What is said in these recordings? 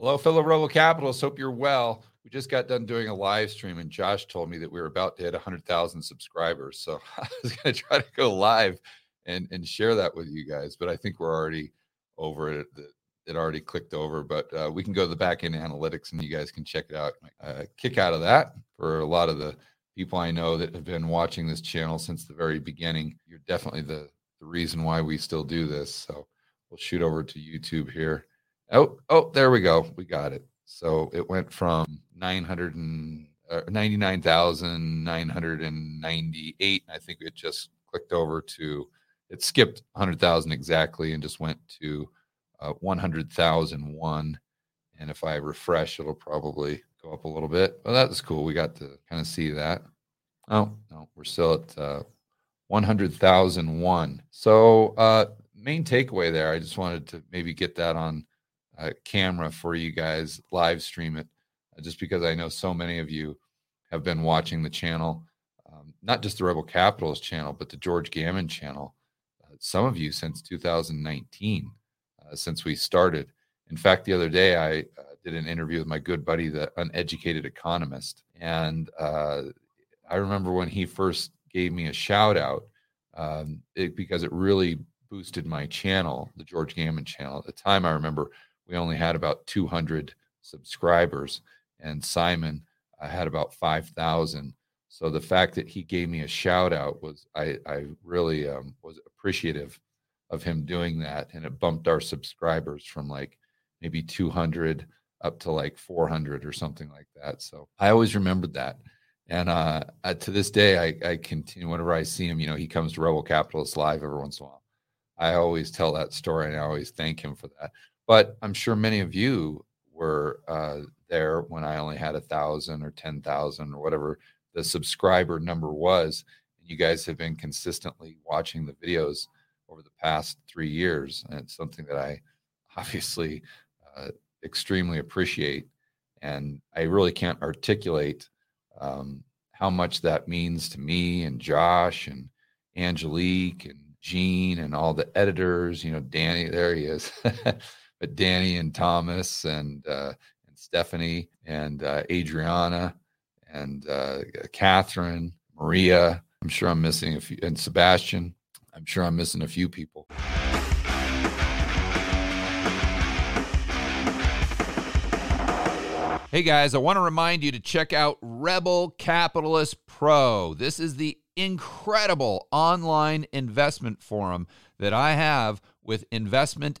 Hello, fellow Rebel Capitalists. Hope you're well. We just got done doing a live stream, and Josh told me that we were about to hit 100,000 subscribers. So I was going to try to go live and, and share that with you guys, but I think we're already over it. It already clicked over, but uh, we can go to the back end analytics and you guys can check it out. Uh, kick out of that for a lot of the people I know that have been watching this channel since the very beginning. You're definitely the, the reason why we still do this. So we'll shoot over to YouTube here. Oh, oh, there we go. We got it. So it went from 900 and uh, 99,998. I think it just clicked over to, it skipped 100,000 exactly and just went to uh, 100,001. And if I refresh, it'll probably go up a little bit. Well, that's cool. We got to kind of see that. Oh, no, we're still at uh, 100,001. So, uh, main takeaway there, I just wanted to maybe get that on uh, camera for you guys, live stream it, uh, just because I know so many of you have been watching the channel, um, not just the Rebel Capitalist channel, but the George Gammon channel. Uh, some of you since 2019, uh, since we started. In fact, the other day I uh, did an interview with my good buddy, the uneducated economist, and uh, I remember when he first gave me a shout out um, it, because it really boosted my channel, the George Gammon channel. At the time, I remember we only had about 200 subscribers, and Simon uh, had about 5,000. So the fact that he gave me a shout out was I, I really um, was appreciative of him doing that, and it bumped our subscribers from like maybe 200 up to like 400 or something like that. So I always remembered that. And uh, to this day, I, I continue whenever I see him. You know, he comes to Rebel Capitalist Live every once in a while. I always tell that story, and I always thank him for that. But I'm sure many of you were uh, there when I only had a thousand or 10,000 or whatever the subscriber number was. And you guys have been consistently watching the videos over the past three years. And it's something that I obviously uh, extremely appreciate. And I really can't articulate um, how much that means to me and Josh and Angelique and Gene and all the editors. You know, Danny, there he is. but Danny and Thomas and uh, and Stephanie and uh, Adriana and uh, Catherine, Maria. I'm sure I'm missing a few, and Sebastian. I'm sure I'm missing a few people. Hey guys, I want to remind you to check out Rebel Capitalist Pro. This is the incredible online investment forum that I have with investment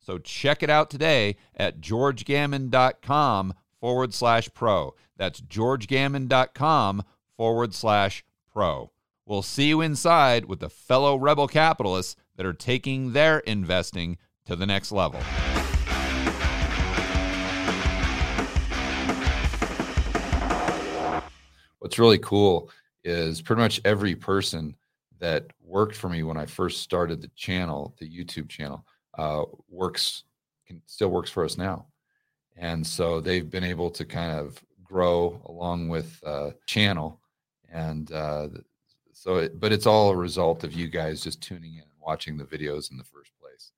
So check it out today at georgegammon.com forward slash pro. That's georgegammon.com forward slash pro. We'll see you inside with the fellow rebel capitalists that are taking their investing to the next level. What's really cool is pretty much every person that worked for me when I first started the channel, the YouTube channel, uh, works can, still works for us now, and so they've been able to kind of grow along with uh, channel, and uh, so it, but it's all a result of you guys just tuning in and watching the videos in the first place.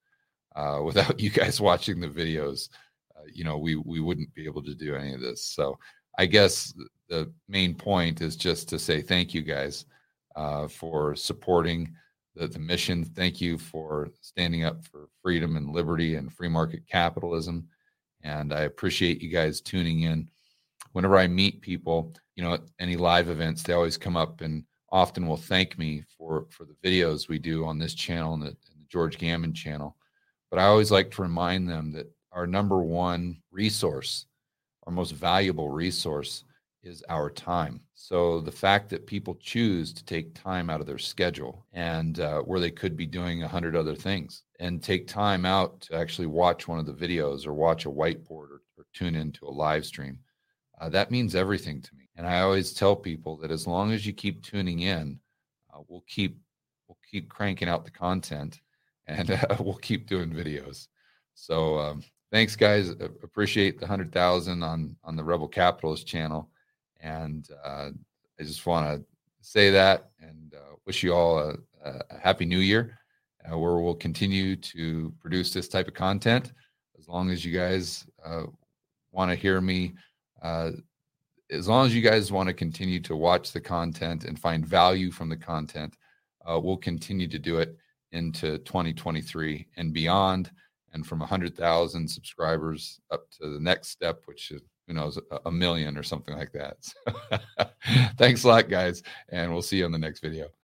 Uh, without you guys watching the videos, uh, you know, we we wouldn't be able to do any of this. So I guess the main point is just to say thank you guys uh, for supporting the, the mission. Thank you for standing up for freedom and liberty and free market capitalism. And I appreciate you guys tuning in. Whenever I meet people, you know, at any live events, they always come up and often will thank me for for the videos we do on this channel and the, and the George Gammon channel. But I always like to remind them that our number one resource, our most valuable resource, is our time. So the fact that people choose to take time out of their schedule and uh, where they could be doing a hundred other things and take time out to actually watch one of the videos or watch a whiteboard or, or tune into a live stream, uh, that means everything to me. And I always tell people that as long as you keep tuning in, uh, we'll keep we'll keep cranking out the content, and uh, we'll keep doing videos. So um, thanks, guys. Appreciate the hundred thousand on on the Rebel Capitalist channel, and uh, I just want to say that and uh, wish you all a, a happy New Year, uh, where we'll continue to produce this type of content as long as you guys want to hear me uh, as long as you guys want to continue to watch the content and find value from the content, uh, we'll continue to do it into 2023 and beyond. And from 100,000 subscribers up to the next step, which is, who knows, a, million or something like that. So thanks a lot, guys. And we'll see you on the next video.